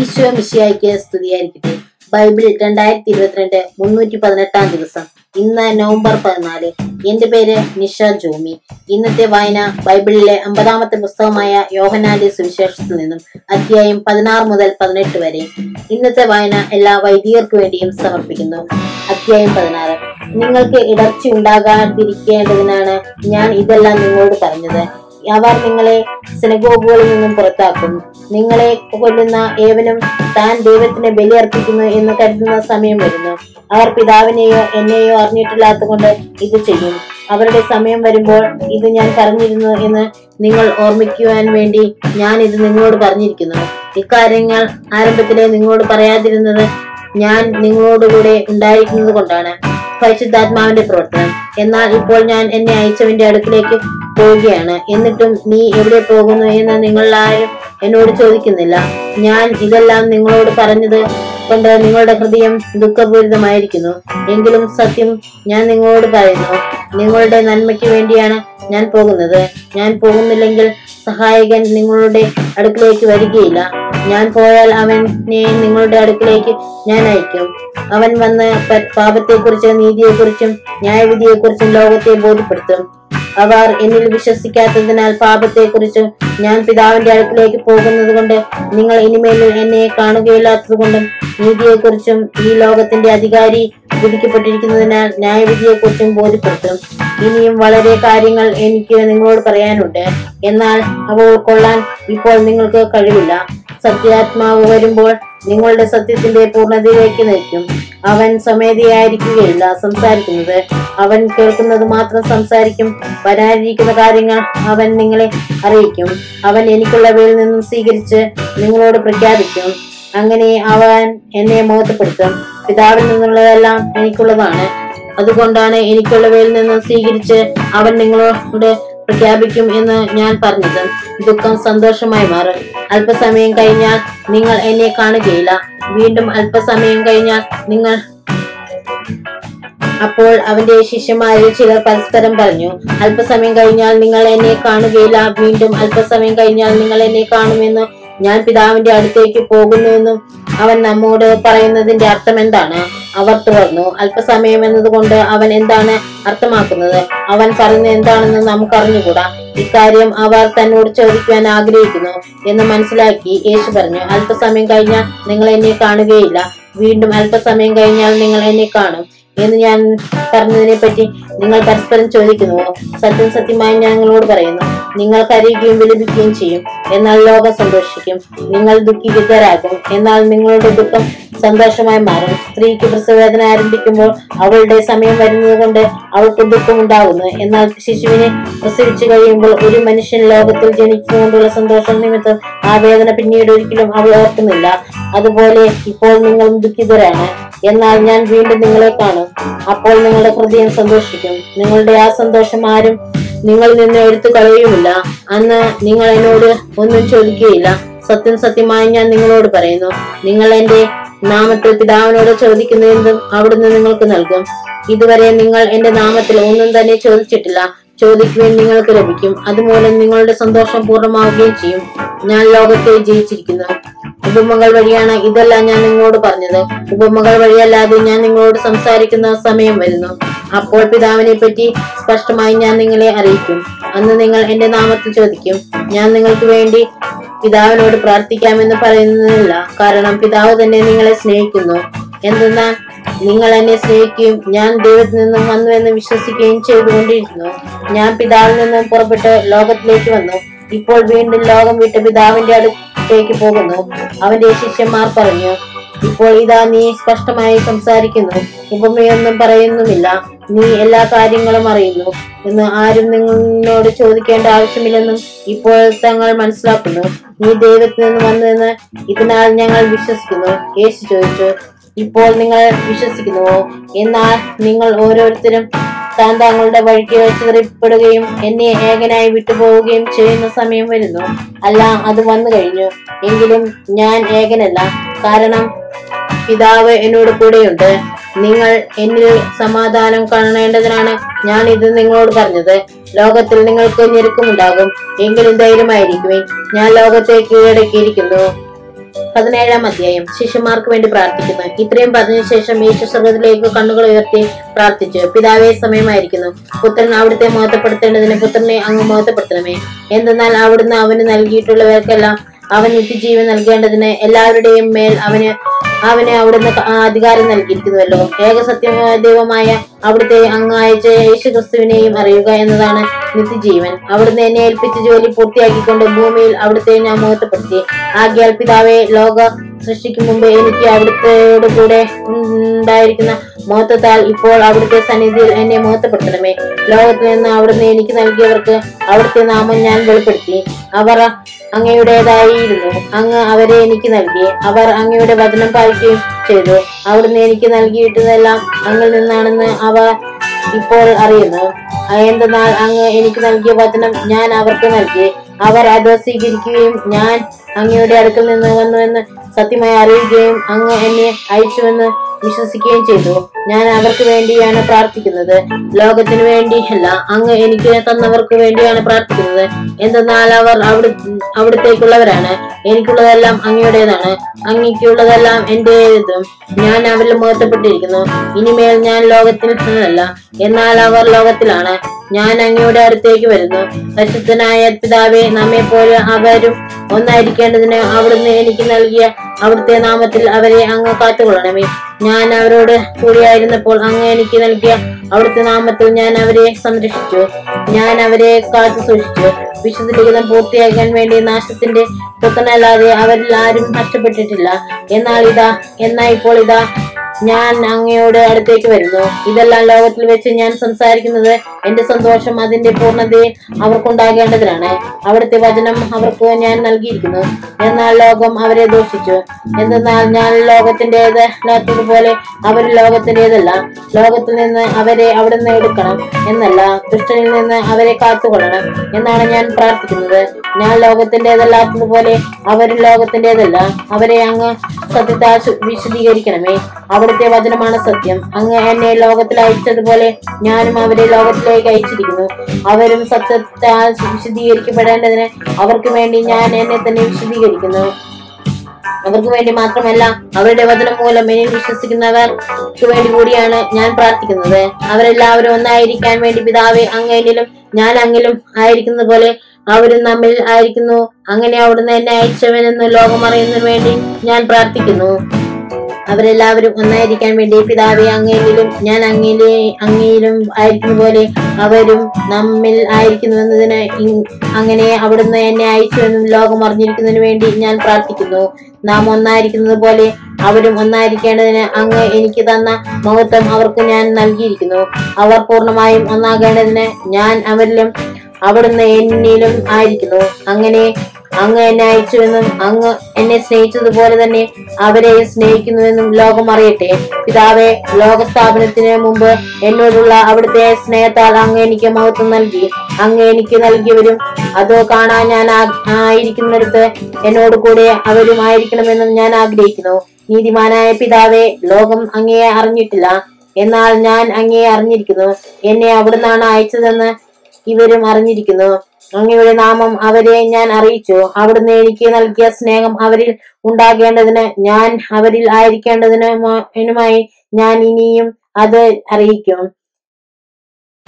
ഈശോ മിഷിയായിക്ക് സ്തുതിയായിരിക്കട്ടെ. ബൈബിൾ രണ്ടായിരത്തി ഇരുപത്തിരണ്ട് മുന്നൂറ്റി പതിനെട്ടാം ദിവസം. ഇന്ന് നവംബർ പതിനാല്. എന്റെ പേര് നിഷ ജോമി. ഇന്നത്തെ വായന ബൈബിളിലെ അമ്പതാമത്തെ പുസ്തകമായ യോഹനാന്റെ സുവിശേഷത്തിൽ നിന്നും അധ്യായം പതിനാറ് മുതൽ പതിനെട്ട് വരെ. ഇന്നത്തെ വായന എല്ലാ വൈദികർക്ക് വേണ്ടിയും സമർപ്പിക്കുന്നു. അധ്യായം പതിനാറ്. നിങ്ങൾക്ക് ഇടർച്ച ഉണ്ടാകാതിരിക്കേണ്ടതിനാണ് ഞാൻ ഇതെല്ലാം നിങ്ങളോട് പറഞ്ഞത്. അവർ നിങ്ങളെ സിനഗോഗുകളിൽ നിന്നും പുറത്താക്കും നിങ്ങളെ കൊല്ലുന്ന ഏവനും താൻ ദൈവത്തിന് ബലിയർപ്പിക്കുന്നു എന്ന് കരുതുന്ന സമയം വരുന്നു. അവർ പിതാവിനെയോ എന്നെയോ അറിഞ്ഞിട്ടില്ലാത്ത കൊണ്ട് ഇത് ചെയ്യും. അവരുടെ സമയം വരുമ്പോൾ ഇത് ഞാൻ പറഞ്ഞിരുന്നു എന്ന് നിങ്ങൾ ഓർമ്മിക്കുവാൻ വേണ്ടി ഞാൻ ഇത് നിങ്ങളോട് പറഞ്ഞിരിക്കുന്നു. ഇക്കാര്യങ്ങൾ ആരംഭത്തിലെ നിങ്ങളോട് പറയാതിരുന്നത് ഞാൻ നിങ്ങളോടുകൂടെ ഉണ്ടായിരിക്കുന്നത് കൊണ്ടാണ്. പരിശുദ്ധാത്മാവിന്റെ പ്രവർത്തനം. എന്നാൽ ഇപ്പോൾ ഞാൻ എന്നെ അയച്ചവന്റെ അടുക്കിലേക്ക് പോവുകയാണ്. എന്നിട്ടും നീ എവിടെ പോകുന്നു എന്ന് നിങ്ങളാരും എന്നോട് ചോദിക്കുന്നില്ല. ഞാൻ ഇതെല്ലാം നിങ്ങളോട് പറഞ്ഞത് കൊണ്ട് നിങ്ങളുടെ ഹൃദയം ദുഃഖപൂരിതമായിരിക്കുന്നു. എങ്കിലും സത്യം ഞാൻ നിങ്ങളോട് പറയുന്നു. നിങ്ങളുടെ നന്മയ്ക്ക് വേണ്ടിയാണ് ഞാൻ പോകുന്നത്. ഞാൻ പോകുന്നില്ലെങ്കിൽ സഹായകൻ നിങ്ങളുടെ അടുക്കിലേക്ക് വരികയില്ല. ഞാൻ പോയാൽ അവനെ നിങ്ങളുടെ അടുക്കിലേക്ക് ഞാൻ അയക്കും. അവൻ വന്ന് പാപത്തെക്കുറിച്ചും നീതിയെക്കുറിച്ചും ന്യായവിധിയെക്കുറിച്ചും ലോകത്തെ ബോധ്യപ്പെടുത്തും. അവർ എന്നിൽ വിശ്വസിക്കാത്തതിനാൽ പാപത്തെക്കുറിച്ചും ഞാൻ പിതാവിന്റെ അടുക്കിലേക്ക് പോകുന്നത് കൊണ്ട് നിങ്ങൾ ഇനിമേലും എന്നെ കാണുകയില്ലാത്തത് കൊണ്ടും നീതിയെക്കുറിച്ചും ഈ ലോകത്തിന്റെ അധികാരി വിധിക്കപ്പെട്ടിരിക്കുന്നതിനാൽ ന്യായവിധിയെക്കുറിച്ചും ബോധ്യപ്പെടുത്തും. ഇനിയും വളരെ കാര്യങ്ങൾ എനിക്ക് നിങ്ങളോട് പറയാനുണ്ട്. എന്നാൽ അവ ഉൾക്കൊള്ളാൻ ഇപ്പോൾ നിങ്ങൾക്ക് കഴിവില്ല. സത്യാത്മാവ് വരുമ്പോൾ നിങ്ങളുടെ സത്യത്തിന്റെ പൂർണതയിലേക്ക് നയിക്കും. അവൻ സ്വമേധയായിരിക്കുകയില്ല സംസാരിക്കുന്നത് അവൻ കേൾക്കുന്നത് മാത്രം സംസാരിക്കും. വരാനിരിക്കുന്ന കാര്യങ്ങൾ അവൻ നിങ്ങളെ അറിയിക്കും. അവൻ എനിക്കുള്ളവയിൽ നിന്നും സ്വീകരിച്ച് നിങ്ങളോട് പ്രഖ്യാപിക്കും. അങ്ങനെ അവൻ എന്നെ മോഹത്തപ്പെടുത്തും പിതാവിൽ നിന്നുള്ളതെല്ലാം എനിക്കുള്ളതാണ്. അതുകൊണ്ടാണ് എനിക്കുള്ളവയിൽ നിന്നും സ്വീകരിച്ച് അവൻ നിങ്ങളോട് പ്രഖ്യാപിക്കും എന്ന് ഞാൻ പറഞ്ഞത് ദുഃഖം സന്തോഷമായി മാറും. അല്പസമയം കഴിഞ്ഞാൽ നിങ്ങൾ എന്നെ കാണുകയില്ല. വീണ്ടും അല്പസമയം കഴിഞ്ഞാൽ നിങ്ങൾ അപ്പോൾ അവന്റെ ശിഷ്യന്മാരിൽ ചിലർ പരസ്പരം പറഞ്ഞു അല്പസമയം കഴിഞ്ഞാൽ നിങ്ങൾ എന്നെ കാണുകയില്ല. വീണ്ടും അല്പസമയം കഴിഞ്ഞാൽ നിങ്ങൾ എന്നെ കാണുമെന്ന് ഞാൻ പിതാവിന്റെ അടുത്തേക്ക് പോകുന്നുവെന്നും അവൻ നമ്മോട് പറയുന്നതിന്റെ അർത്ഥം എന്താണ് അവർ തുടർന്നു അല്പസമയം എന്നതുകൊണ്ട് അവൻ എന്താണ് അർത്ഥമാക്കുന്നത്? അവൻ പറഞ്ഞ എന്താണെന്ന് നമുക്ക് അറിഞ്ഞുകൂടാ ഇക്കാര്യം അവർ തന്നോട് ചോദിക്കുവാൻ ആഗ്രഹിക്കുന്നു എന്ന് മനസ്സിലാക്കി യേശു പറഞ്ഞു. അല്പസമയം കഴിഞ്ഞാൽ നിങ്ങൾ എന്നെ കാണുകയില്ല. വീണ്ടും അല്പസമയം കഴിഞ്ഞാൽ നിങ്ങൾ എന്നെ കാണും എന്ന് ഞാൻ പറഞ്ഞതിനെ പറ്റി നിങ്ങൾ പരസ്പരം ചോദിക്കുന്നുവോ സത്യം സത്യമായി ഞാൻ നിങ്ങളോട് പറയുന്നു. നിങ്ങൾ കരയുകയും വിലപിക്കുകയും ചെയ്യും. എന്നാൽ ലോകം സന്തോഷിക്കും. നിങ്ങൾ ദുഃഖിതരാകും എന്നാൽ നിങ്ങളുടെ ദുഃഖം സന്തോഷമായി മാറും. സ്ത്രീക്ക് പ്രസവവേദന ആരംഭിക്കുമ്പോൾ അവളുടെ സമയം വരുന്നത് കൊണ്ട് അവൾക്ക് ദുഃഖമുണ്ടാകുന്നു എന്നാൽ ശിശുവിനെ പ്രസവിച്ചു കഴിയുമ്പോൾ ഒരു മനുഷ്യൻ ലോകത്തിൽ ജനിക്കുന്നതുകൊണ്ടുള്ള സന്തോഷം നിമിത്തം ആ വേദന പിന്നീട് ഒരിക്കലും അവൾ ഓർക്കുന്നില്ല. അതുപോലെ ഇപ്പോൾ നിങ്ങളും ദുഃഖിതരാണ്. എന്നാൽ ഞാൻ വീണ്ടും നിങ്ങളെ കാണും. അപ്പോൾ നിങ്ങളുടെ ഹൃദയം സന്തോഷിക്കും. നിങ്ങളുടെ ആ സന്തോഷം ആരും നിങ്ങളിൽ നിന്ന് എടുത്തു കളയുമില്ല അന്ന് നിങ്ങൾ എന്നോട് ഒന്നും ചോദിക്കുകയില്ല. സത്യം സത്യമായി ഞാൻ നിങ്ങളോട് പറയുന്നു. നിങ്ങൾ എന്റെ നാമത്തിൽ പിതാവിനോട് ചോദിക്കുന്നതെന്തും അവിടുന്ന് നിങ്ങൾക്ക് നൽകും. ഇതുവരെ നിങ്ങൾ എന്റെ നാമത്തിൽ ഒന്നും തന്നെ ചോദിച്ചിട്ടില്ല. ചോദിക്കുവാൻ നിങ്ങൾക്ക് ലഭിക്കും. അതുമൂലം നിങ്ങളുടെ സന്തോഷം പൂർണമാവുകയും ചെയ്യും. ഞാൻ ലോകത്തെ ജയിച്ചിരിക്കുന്നു. ഉപമകൾ വഴിയാണ് ഇതെല്ലാം ഞാൻ നിങ്ങളോട് പറഞ്ഞത്. ഉപമകൾ വഴിയല്ലാതെ ഞാൻ നിങ്ങളോട് സംസാരിക്കുന്ന സമയം വരുന്നു. അപ്പോൾ പിതാവിനെ പറ്റി സ്പഷ്ടമായി ഞാൻ നിങ്ങളെ അറിയിക്കും. അന്ന് നിങ്ങൾ എന്റെ നാമത്തിൽ ചോദിക്കും. ഞാൻ നിങ്ങൾക്ക് വേണ്ടി പിതാവിനോട് പ്രാർത്ഥിക്കാമെന്ന് പറയുന്നില്ല കാരണം പിതാവ് തന്നെ നിങ്ങളെ സ്നേഹിക്കുന്നു. എന്തെന്നാൽ നിങ്ങൾ എന്നെ സ്നേഹിക്കുകയും ഞാൻ ദൈവത്തിൽ നിന്നും വന്നുവെന്ന് വിശ്വസിക്കുകയും ചെയ്തുകൊണ്ടിരിക്കുന്നു. ഞാൻ പിതാവിൽ നിന്നും പുറപ്പെട്ട് ലോകത്തിലേക്ക് വന്നു. ഇപ്പോൾ വീണ്ടും ലോകം വിട്ട് പിതാവിന്റെ അടുത്തേക്ക് പോകുന്നു. അവന്റെ ശിഷ്യന്മാർ പറഞ്ഞു ഇപ്പോൾ ഇതാ നീ സ്പഷ്ടമായി സംസാരിക്കുന്നു. ഉപമയൊന്നും പറയുന്നുമില്ല. നീ എല്ലാ കാര്യങ്ങളും അറിയുന്നു എന്ന് ആരും നിങ്ങളോട് ചോദിക്കേണ്ട ആവശ്യമില്ലെന്നും ഇപ്പോൾ തങ്ങൾ മനസ്സിലാക്കുന്നു. നീ ദൈവത്തിൽ നിന്ന് വന്നതെന്ന് ഇതിനാൽ ഞങ്ങൾ വിശ്വസിക്കുന്നു. യേശു ചോദിച്ചു ഇപ്പോൾ നിങ്ങൾ വിശ്വസിക്കുന്നുവോ? എന്നാൽ നിങ്ങൾ ഓരോരുത്തരും താൻ താങ്കളുടെ വഴിക്ക് ചിതറിപ്പെടുകയും എന്നെ ഏകനായി വിട്ടുപോവുകയും ചെയ്യുന്ന സമയം വരുന്നു. അല്ല അത് വന്നു കഴിഞ്ഞു. എങ്കിലും ഞാൻ ഏകനല്ല. കാരണം പിതാവ് എന്നോട് കൂടെയുണ്ട്. നിങ്ങൾ എന്നിൽ സമാധാനം കാണേണ്ടതിനാണ് ഞാൻ ഇത് നിങ്ങളോട് പറഞ്ഞത്. ലോകത്തിൽ നിങ്ങൾക്ക് ഞെരുക്കമുണ്ടാകും. എങ്കിലും ധൈര്യമായിരിക്കുമേ ഞാൻ ലോകത്തെ കീഴടക്കിയിരിക്കുന്നു. പതിനേഴാം അധ്യായം. ശിശുമാർക്ക് വേണ്ടി പ്രാർത്ഥിക്കുന്നു. ഇത്രയും പറഞ്ഞ ശേഷം യേശു സ്വർഗത്തിലേക്ക് കണ്ണുകൾ ഉയർത്തി പ്രാർത്ഥിച്ചു. പിതാവേ സമയമായിരിക്കുന്നു. പുത്രൻ അവിടുത്തെ മോഹത്തപ്പെടുത്തേണ്ടതിന് പുത്രനെ അങ്ങ് മോഹത്തപ്പെടുത്തണമേ എന്തെന്നാൽ അവിടുന്ന് അവന് നൽകിയിട്ടുള്ളവർക്കെല്ലാം അവൻ നിത്യജീവൻ നൽകേണ്ടതിന് എല്ലാവരുടെയും മേൽ അവന് അവന് അവിടുന്ന് അധികാരം നൽകിയിരിക്കുന്നുവല്ലോ. ഏകസത്യ ദൈവമായ അവിടുത്തെ അങ്ങ് അയച്ച യേശു ക്രിസ്തുവിനെയും അറിയുക എന്നതാണ് നിത്യജീവൻ. അവിടുന്ന് എന്നെ ഏൽപ്പിച്ച ജോലി പൂർത്തിയാക്കിക്കൊണ്ട് ഭൂമിയിൽ അവിടുത്തെ ഞാൻ മുഹത്വപ്പെടുത്തി ആകിയാൽ പിതാവെ ലോക സൃഷ്ടിക്കും മുമ്പ് എനിക്ക് അവിടുത്തെയോട് കൂടെ ഉണ്ടായിരിക്കുന്ന മഹത്വത്താൽ ഇപ്പോൾ അവിടുത്തെ സന്നിധിയിൽ എന്നെ മഹത്വപ്പെടുത്തണമേ. ലോകത്തിൽ നിന്ന് അവിടുന്ന് എനിക്ക് നൽകിയവർക്ക് അവിടുത്തെ നാമം ഞാൻ വെളിപ്പെടുത്തി. അവർ അങ്ങയുടേതായിരുന്നു. അങ്ങ് അവരെ എനിക്ക് നൽകി. അവർ അങ്ങയുടെ വചനം പാലിക്കുകയും ചെയ്തു. അവിടുന്ന് എനിക്ക് നൽകിയിട്ടതെല്ലാം അങ്ങിൽ നിന്നാണെന്ന് അവ ഇപ്പോൾ അറിയുന്നു. എന്തെന്നാൽ അങ്ങ് എനിക്ക് നൽകിയ വചനം ഞാൻ അവർക്ക് നൽകി. അവർ അത് സ്വീകരിക്കുകയും ഞാൻ അങ്ങയുടെ അടുക്കൽ നിന്ന് വന്നുവെന്ന് സത്യമായി അറിയുകയും അങ്ങ് എന്നെ അയച്ചുവെന്ന് വിശ്വസിക്കുകയും ചെയ്തു. ഞാൻ അവർക്ക് വേണ്ടിയാണ് പ്രാർത്ഥിക്കുന്നത്. ലോകത്തിന് വേണ്ടിയല്ല അങ്ങ് എനിക്ക് തന്നവർക്ക് വേണ്ടിയാണ് പ്രാർത്ഥിക്കുന്നത്. എന്തെന്നാൽ അവർ അവിടെ അവിടത്തേക്കുള്ളവരാണ്. എനിക്കുള്ളതെല്ലാം അങ്ങയുടേതാണ്. അങ്ങയ്ക്കുള്ളതെല്ലാം എന്റേതും. ഞാൻ അവരിൽ മുഹത്തപ്പെട്ടിരിക്കുന്നു ഇനിമേൽ ഞാൻ ലോകത്തിൽ നിന്നല്ല. എന്നാൽ അവർ ലോകത്തിലാണ്. ഞാൻ അങ്ങയുടെ അടുത്തേക്ക് വരുന്നു. പരിശുദ്ധനായ പിതാവെ നമ്മെ പോലെ അവരും ഒന്നായിരിക്കേണ്ടതിന് അവിടുന്ന് എനിക്ക് നൽകിയ അവിടുത്തെ നാമത്തിൽ അവരെ അങ്ങ് കാത്തുകൊള്ളണമേ. ഞാൻ അവരോട് കൂടിയായിരുന്നപ്പോൾ അങ്ങ് എനിക്ക് നൽകിയ അവിടുത്തെ നാമത്തിൽ ഞാൻ അവരെ സംരക്ഷിച്ചു. ഞാൻ അവരെ കാത്തു സൂക്ഷിച്ചു. വിശുദ്ധ ലിഖിതം പൂർത്തിയാക്കാൻ വേണ്ടി നാശത്തിന്റെ പുത്തനല്ലാതെ അവരിൽ ആരും നഷ്ടപ്പെട്ടിട്ടില്ല. എന്നാൽ ഇതാ എന്നാ ഇപ്പോൾ ഇതാ ഞാൻ അങ്ങയോട് അടുത്തേക്ക് വരുന്നു. ഇതെല്ലാം ലോകത്തിൽ വെച്ച് ഞാൻ സംസാരിക്കുന്നത് എന്റെ സന്തോഷം അതിന്റെ പൂർണതയെ അവർക്കുണ്ടാകേണ്ടതിനാണ്. അവിടുത്തെ വചനം അവർക്ക് ഞാൻ നൽകിയിരിക്കുന്നു. എന്നാൽ ലോകം അവരെ ദോഷിച്ചു. എന്തെന്നാൽ ഞാൻ ലോകത്തിന്റെതല്ലാത്തതുപോലെ അവർ ലോകത്തിന്റെതല്ല. ലോകത്തിൽ നിന്ന് അവരെ അവിടെ നിന്ന് എടുക്കണം എന്നല്ല. ദുഷ്ടനിൽ നിന്ന് അവരെ കാത്തുകൊള്ളണം എന്നാണ് ഞാൻ പ്രാർത്ഥിക്കുന്നത്. ഞാൻ ലോകത്തിന്റെതല്ലാത്തതുപോലെ അവർ ലോകത്തിന്റെതല്ല. അവരെ അങ്ങ് സത്യത്താൽ വിശദീകരിക്കണമേ വിശദീകരിക്കണമേ അവിടുത്തെ വചനമാണ് സത്യം. അങ്ങ് എന്നെ ലോകത്തിൽ അയച്ചതുപോലെ ഞാനും അവരെ ലോകത്തിലേക്ക് അയച്ചിരിക്കുന്നു. അവരും സത്യത്താൽ വിശദീകരിക്കപ്പെടേണ്ടതിന് അവർക്ക് വേണ്ടി ഞാൻ എന്നെ തന്നെ വിശദീകരിക്കുന്നു. അവർക്ക് വേണ്ടി മാത്രമല്ല അവരുടെ വചനം മൂലം എന്നിൽ വിശ്വസിക്കുന്നവർക്ക് വേണ്ടി കൂടിയാണ് ഞാൻ പ്രാർത്ഥിക്കുന്നത്. അവരെല്ലാവരും ഒന്നായിരിക്കാൻ വേണ്ടി പിതാവെ അങ്ങയിലും ഞാൻ അങ്ങിലും ആയിരിക്കുന്നത് പോലെ അവരും നമ്മിൽ ആയിരിക്കുന്നു. അങ്ങനെ അവിടുന്ന് എന്നെ അയച്ചവനെന്ന് ലോകം അറിയുന്നതിന് വേണ്ടി ഞാൻ പ്രാർത്ഥിക്കുന്നു. അവരെല്ലാവരും ഒന്നായിരിക്കാൻ വേണ്ടി പിതാവെ അങ്ങയിലും ഞാൻ അങ്ങയിലെ അങ്ങയിലും ആയിരിക്കുന്ന പോലെ അവരും നമ്മിൽ ആയിരിക്കുന്നുവെന്നതിന് എന്നതിന് അങ്ങനെ അവിടുന്ന് എന്നെ അയച്ചു എന്നും ലോകം അറിഞ്ഞിരിക്കുന്നതിന് വേണ്ടി ഞാൻ പ്രാർത്ഥിക്കുന്നു. നാം ഒന്നായിരിക്കുന്നത് പോലെ അവരും ഒന്നായിരിക്കേണ്ടതിന് അങ്ങ് എനിക്ക് തന്ന മഹത്വം അവർക്ക് ഞാൻ നൽകിയിരിക്കുന്നു. അവർ പൂർണമായും ഒന്നാകേണ്ടതിന് ഞാൻ അവരിലും അവിടുന്ന് എന്നിലും ആയിരിക്കുന്നു. അങ്ങനെ അങ്ങ് എന്നെ അയച്ചുവെന്നും അങ്ങ് എന്നെ സ്നേഹിച്ചതുപോലെ തന്നെ അവരെയും സ്നേഹിക്കുന്നുവെന്നും ലോകം അറിയട്ടെ. പിതാവെ ലോകസ്ഥാപനത്തിന് മുമ്പ് എന്നോടുള്ള അവിടുത്തെ സ്നേഹത്താൽ അങ്ങ് എനിക്ക് മഹത്വം നൽകി. അങ്ങ് എനിക്ക് നൽകിയവരും അത് കാണാൻ ഞാൻ ആയിരിക്കുന്നിടത്ത് എന്നോട് കൂടെ അവരും ആയിരിക്കണമെന്നും ഞാൻ ആഗ്രഹിക്കുന്നു. നീതിമാനായ പിതാവെ ലോകം അങ്ങയെ അറിഞ്ഞിട്ടില്ല. എന്നാൽ ഞാൻ അങ്ങയെ അറിഞ്ഞിരിക്കുന്നു. എന്നെ അവിടുന്നാണ് അയച്ചതെന്ന് ഇവരും അറിഞ്ഞിരിക്കുന്നു. അങ്ങയുടെ നാമം അവരെ ഞാൻ അറിയിച്ചു. അവിടുന്ന് എനിക്ക് നൽകിയ സ്നേഹം അവരിൽ ഉണ്ടാകേണ്ടതിന് ഞാൻ അവരിൽ ആയിരിക്കേണ്ടതിനുമായി ഞാൻ ഇനിയും അത് അറിയിക്കും.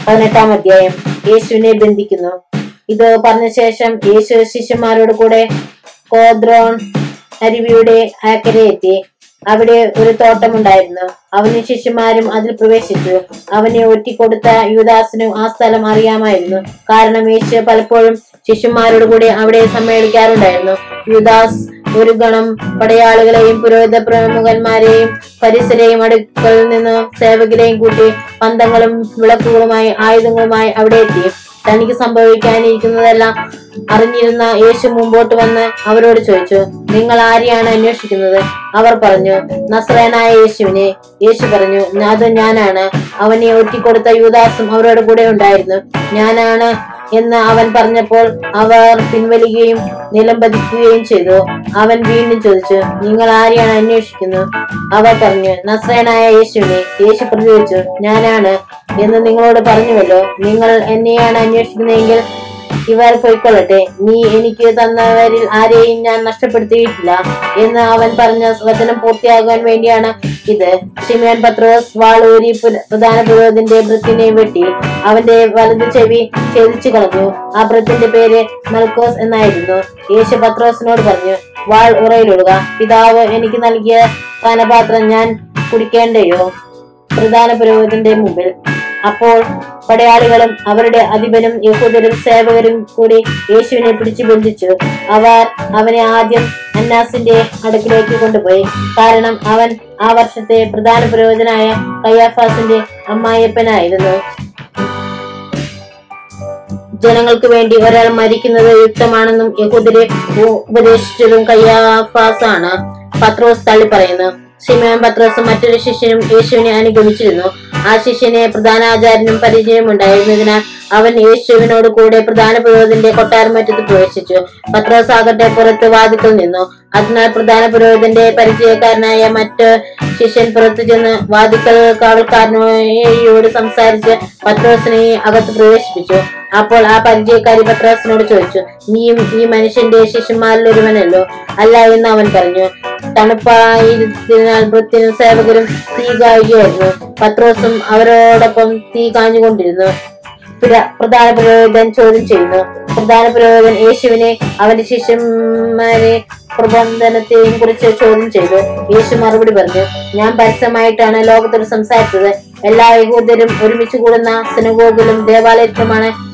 പതിനെട്ടാം അധ്യായം. യേശുവിനെ ബന്ധിക്കുന്നു. ഇത് പറഞ്ഞ ശേഷം യേശു ശിഷ്യന്മാരോട് കൂടെ കോദ്രോൺ അരുവിയുടെ അക്കരെ എത്തി അവിടെ ഒരു തോട്ടമുണ്ടായിരുന്നു. അവനും ശിഷ്യന്മാരും അതിൽ പ്രവേശിച്ചു. അവനെ ഒറ്റിക്കൊടുത്ത യുദാസിനും ആ സ്ഥലം അറിയാമായിരുന്നു. കാരണം യേശു പലപ്പോഴും ശിഷ്യന്മാരോട് കൂടി അവിടെ സമ്മേളിക്കാറുണ്ടായിരുന്നു. യുദാസ് ഒരു ഗണം പടയാളികളെയും പുരോഹിത പ്രമുഖന്മാരെയും പരിസരെയും അടുക്കളിൽ നിന്ന് സേവകരെയും കൂട്ടി പന്തങ്ങളും വിളക്കുകളുമായി ആയുധങ്ങളുമായി അവിടെ എത്തി. തനിക്ക് സംഭവിക്കാനിരിക്കുന്നതെല്ലാം അറിഞ്ഞിരുന്ന യേശു മുമ്പോട്ട് വന്ന് അവരോട് ചോദിച്ചു നിങ്ങൾ ആരെയാണ് അന്വേഷിക്കുന്നത്? അവർ പറഞ്ഞു നസ്രേനായ യേശുവിനെ. യേശു പറഞ്ഞു അത് ഞാനാണ്. അവനെ ഒറ്റിക്കൊടുത്ത യുദാസും അവരോട് കൂടെ ഉണ്ടായിരുന്നു. ഞാനാണ് എന്ന് അവൻ പറഞ്ഞപ്പോൾ അവർ പിൻവലിക്കുകയും നിലംപതിക്കുകയും ചെയ്തു. അവൻ വീണ്ടും ചോദിച്ചു നിങ്ങൾ ആരെയാണ് അന്വേഷിക്കുന്നത്? അവർ പറഞ്ഞു നസ്രനായ യേശുവിനെ. യേശു പ്രതികരിച്ചു ഞാനാണ്. എന്ന് നിങ്ങളോട് പറഞ്ഞുവല്ലോ. നിങ്ങൾ എന്നെയാണ് അന്വേഷിക്കുന്നതെങ്കിൽ ഇവർ പൊയ്ക്കൊള്ളട്ടെ. നീ എനിക്ക് തന്നവരിൽ ആരെയും ഞാൻ നഷ്ടപ്പെടുത്തിയിട്ടില്ല എന്ന് അവൻ പറഞ്ഞ വചനം പൂർത്തിയാകാൻ വേണ്ടിയാണ് ഇത്. ഷിമിയൻ പത്രോസ് വാളൂരി പുര- പ്രധാന പുരോഹിതന്റെ വൃത്തിനെ വെട്ടി അവന്റെ വലതു ചെവി ഛേദിച്ചു കളഞ്ഞു. ആ വൃത്തിന്റെ പേര് മൽക്കോസ് എന്നായിരുന്നു. യേശു പത്രോസിനോട് പറഞ്ഞു വാൾ ഉറയിലിടുക പിതാവ് എനിക്ക് നൽകിയ പാനപാത്രം ഞാൻ കുടിക്കേണ്ടയോ? പ്രധാന പുരോഹിതന്റെ മുമ്പിൽ അപ്പോൾ പടയാളികളും അവരുടെ അധിപനും യഹൂദരും സേവകരും കൂടി യേശുവിനെ പിടിച്ചു ബന്ധിച്ചു. അവർ അവനെ ആദ്യം അന്നാസിന്റെ അടുക്കിലേക്ക് കൊണ്ടുപോയി. കാരണം അവൻ ആ വർഷത്തെ പ്രധാന പുരോഹിതനായ കയ്യാഫാസിന്റെ അമ്മായിയപ്പനായിരുന്നു. ജനങ്ങൾക്ക് വേണ്ടി ഒരാൾ മരിക്കുന്നത് യുക്തമാണെന്നും യഹൂദരെ ഉപദേശിച്ചതും കയ്യാഫാസാണ്. പത്രോസ് തള്ളി പറയുന്നു. സിമയോൻ പത്രോസും മറ്റൊരു ശിഷ്യനും യേശുവിനെ അനുഗമിച്ചിരുന്നു. ആ ശിഷ്യനെ പ്രധാനാചാര്യനും പരിചയമുണ്ടായിരുന്നതിനാൽ അവൻ യേശുവിനോട് കൂടെ പ്രധാന പുരോഹിതന്റെ കൊട്ടാരമറ്റത്ത് പ്രവേശിച്ചു. പത്രോസ് പുറത്ത് വാതിക്കൽ നിന്നു. അതിനാൽ പ്രധാന പുരോഹിതന്റെ പരിചയക്കാരനായ മറ്റ് ശിഷ്യൻ പുറത്തു ചെന്ന് വാതിക്കൽ കാവൽക്കാരനോട് സംസാരിച്ച് പത്രോസിനെ അകത്ത് പ്രവേശിപ്പിച്ചു. അപ്പോൾ ആ പരിചയക്കാരി പത്രാസിനോട് ചോദിച്ചു നീയും ഈ മനുഷ്യന്റെ ശിഷ്യന്മാരിൽ ഒരുവനല്ലോ? അല്ല എന്ന് അവൻ പറഞ്ഞു തണുപ്പായിരുന്നതിനാൽ വൃത്തിനും സേവകരും തീ കായുകയായിരുന്നു പത്രോസും അവരോടൊപ്പം തീ കാഞ്ഞുകൊണ്ടിരുന്നു. പുര- പ്രധാന പുരോഹിതൻ ചോദ്യം ചെയ്യുന്നു. പ്രധാന പുരോഹിതൻ യേശുവിനെ അവന്റെ ശിഷ്യന്മാരെ പ്രബന്ധനത്തെയും കുറിച്ച് ചോദ്യം ചെയ്തു. യേശു മറുപടി പറഞ്ഞു ഞാൻ പരസ്യമായിട്ടാണ് ലോകത്തോട് സംസാരിച്ചത്. എല്ലാ യഹൂദരും ഒരുമിച്ച് കൂടുന്ന സിനഗോഗിലും ദേവാലയത്തിലുമാണ്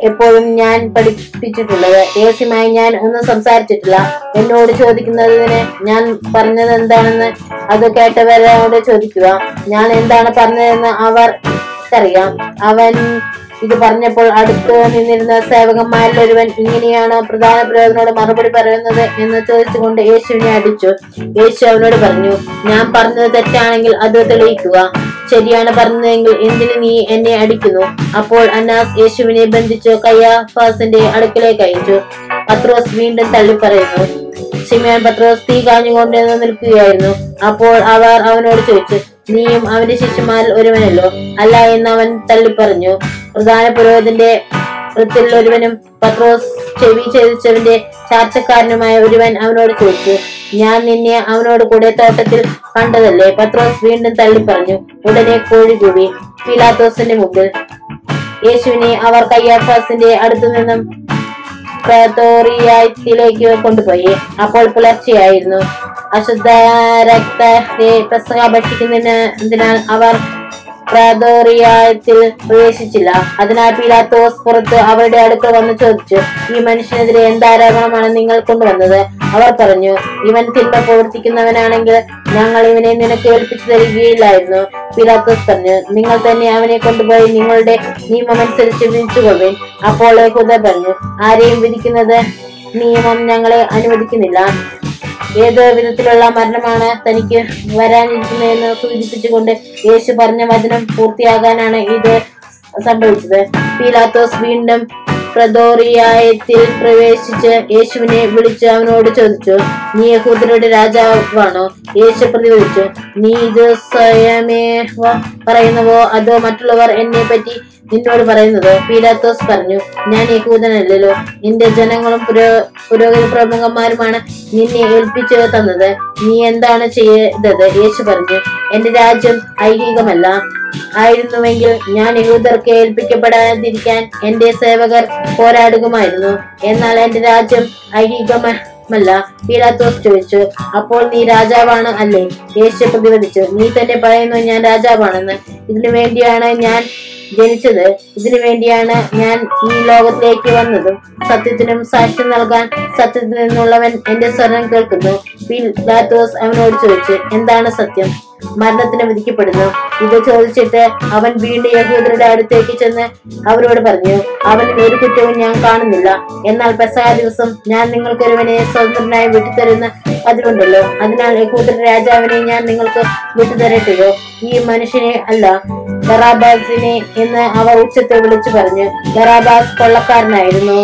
എപ്പോഴും ഞാൻ പഠിപ്പിച്ചിട്ടുള്ളത് രഹസ്യമായി ഞാൻ ഒന്നും സംസാരിച്ചിട്ടില്ല. എന്നോട് ചോദിക്കുന്നതിന് ഞാൻ പറഞ്ഞത് എന്താണെന്ന് അത് കേട്ടവരോട് ചോദിക്കുക. ഞാൻ എന്താണ് പറഞ്ഞതെന്ന് അറിയാം. അവൻ ഇത് പറഞ്ഞപ്പോൾ അടുത്ത് നിന്നിരുന്ന സേവകന്മാരിൽ ഒരുവൻ ഇങ്ങനെയാണ് പ്രധാന പ്രയോജനോട് മറുപടി പറയുന്നത് എന്ന് ചോദിച്ചുകൊണ്ട് യേശുവിനെ അടിച്ചു. യേശു അവനോട് പറഞ്ഞു ഞാൻ പറഞ്ഞത് തെറ്റാണെങ്കിൽ അത് തെളിയിക്കുക. ശരിയാണ് പറഞ്ഞതെങ്കിൽ എന്തിന് നീ എന്നെ അടിക്കുന്നു? അപ്പോൾ അന്നാസ് യേശുവിനെ ബന്ധിച്ചു കയ്യാഫാസിന്റെ അടുക്കലേക്ക് അയച്ചു. പത്രോസ് വീണ്ടും തള്ളി പറയുന്നു സിമിയോൻ പത്രോസ് തീ കാഞ്ഞുകൊണ്ട് നിൽക്കുകയായിരുന്നു. അപ്പോൾ അവർ അവനോട് ചോദിച്ചു നീയും അവന്റെ ശിഷ്യന്മാരിൽ ഒരുവനല്ലോ? അല്ല എന്ന് അവൻ തള്ളിപ്പറഞ്ഞു. പ്രധാന പുരോഹിതന്റെ വൃത്തിൽ ഒരുവനും പത്രോസ് ചെവി ഛേദിച്ചവന്റെ ചാർച്ചക്കാരനുമായ ഒരുവൻ അവനോട് ചോദിച്ചു ഞാൻ നിന്നെ അവനോട് കൂടെ തോട്ടത്തിൽ കണ്ടതല്ലേ? പത്രോസ് വീണ്ടും തള്ളി പറഞ്ഞു ഉടനെ കോഴി കൂടി പീലാത്തോസിന്റെ മുമ്പിൽ. യേശുവിനെ അവർ കയ്യാഫാസിന്റെ അടുത്തു നിന്നും പ്രതോറിയത്തിലേക്ക് കൊണ്ടുപോയി. അപ്പോൾ പുലർച്ചെയായിരുന്നു. അശുദ്ധ രക്തത്തെ പെസക ഭക്ഷിക്കുന്നതിനാൽ അവർ പ്രതോറിയത്തിൽ പ്രവേശിച്ചില്ല. അതിനാൽ പിലാത്തോസ് പുറത്ത് അവരുടെ അടുക്കൽ വന്ന് ചോദിച്ചു ഈ മനുഷ്യനെതിരെ എന്താരോപണമാണ് നിങ്ങൾ കൊണ്ടുവന്നത്? അവർ പറഞ്ഞു ഇവൻ തിന്മ പ്രവർത്തിക്കുന്നവനാണെങ്കിൽ ഞങ്ങൾ ഇവനെ നിനക്ക് ഏൽപ്പിച്ചു തരികയില്ലായിരുന്നു. പിലാത്തോസ് പറഞ്ഞു നിങ്ങൾ തന്നെ അവനെ കൊണ്ടുപോയി നിങ്ങളുടെ നിയമമനുസരിച്ച് വിധിച്ചുകൊള്ളുവിൻ. അപ്പോൾ യഹൂദ പറഞ്ഞു ആരെയും വിധിക്കുന്നത് നിയമം ഞങ്ങളെ അനുവദിക്കുന്നില്ല. ഏത് വിധത്തിലുള്ള മരണമാണ് തനിക്ക് വരാനിരിക്കുന്നതെന്ന് സൂചിപ്പിച്ചുകൊണ്ട് യേശു പറഞ്ഞ വചനം പൂർത്തിയാകാനാണ് ഇത് സംഭവിച്ചത്. പീലാത്തോസ് വീണ്ടും പ്രദോറിയായത്തിൽ പ്രവേശിച്ച് യേശുവിനെ വിളിച്ച് അവനോട് ചോദിച്ചു നീ യഹൂദരുടെ രാജാവാണോ? യേശു പ്രതികരിച്ചു നീ ഇത് സ്വയമേ പറയുന്നവോ? അതോ മറ്റുള്ളവർ എന്നെ പറ്റി നിന്നോട് പറയുന്നത് പീലാത്തോസ് പറഞ്ഞു ഞാൻ യഹൂദനല്ലല്ലോ നിന്റെ ജനങ്ങളും പുരോ പുരോഹിത പ്രമുഖന്മാരുമാണ് നിന്നെ ഏൽപ്പിച്ചു തന്നത്. നീ എന്താണ് ചെയ്തത്? യേശു പറഞ്ഞു എന്റെ രാജ്യം ഐഹികമല്ല. ആയിരുന്നുവെങ്കിൽ ഞാൻ യഹൂദർക്ക് ഏൽപ്പിക്കപ്പെടാതിരിക്കാൻ എന്റെ സേവകർ പോരാടുകമായിരുന്നു. എന്നാൽ എന്റെ രാജ്യം ഐഹികമല്ല. പീലാത്തോസ് ചോദിച്ചു അപ്പോൾ നീ രാജാവാണ് അല്ലേ? യേശു പ്രതിവദിച്ചു നീ തന്നെ പറയുന്നു ഞാൻ രാജാവാണെന്ന്. ഇതിനു വേണ്ടിയാണ് ഞാൻ ജനിച്ചത്. ഇതിനു വേണ്ടിയാണ് ഞാൻ ഈ ലോകത്തിലേക്ക് വന്നതും. സത്യത്തിനും സാക്ഷ്യം നൽകാൻ സത്യത്തിൽ നിന്നുള്ളവൻ എന്റെ സ്വരം കേൾക്കുന്നു. പിൻസ് അവനോട് ചോദിച്ചു എന്താണ് സത്യം? മരണത്തിന് വിധിക്കപ്പെടുന്നു. ഇത് ചോദിച്ചിട്ട് അവൻ വീണ്ടും യഹൂദരുടെ അടുത്തേക്ക് ചെന്ന് അവരോട് പറഞ്ഞു അവനിൽ ഒരു കുറ്റവും ഞാൻ കാണുന്നില്ല. എന്നാൽ പെസഹ ദിവസം ഞാൻ നിങ്ങൾക്കൊരുവനെ സ്വതന്ത്രനായി വിട്ടുതരുന്ന പതിവുണ്ടല്ലോ അതിനാൽ യഹൂദര രാജാവിനെ ഞാൻ നിങ്ങൾക്ക് വിട്ടുതരട്ടെയോ ഈ മനുഷ്യനെ അല്ല. ബറാബാസിനെ എന്ന് അവർ ഉച്ചത്തിൽ വിളിച്ചു പറഞ്ഞു ബറാബാസ് കൊള്ളക്കാരനായിരുന്നു.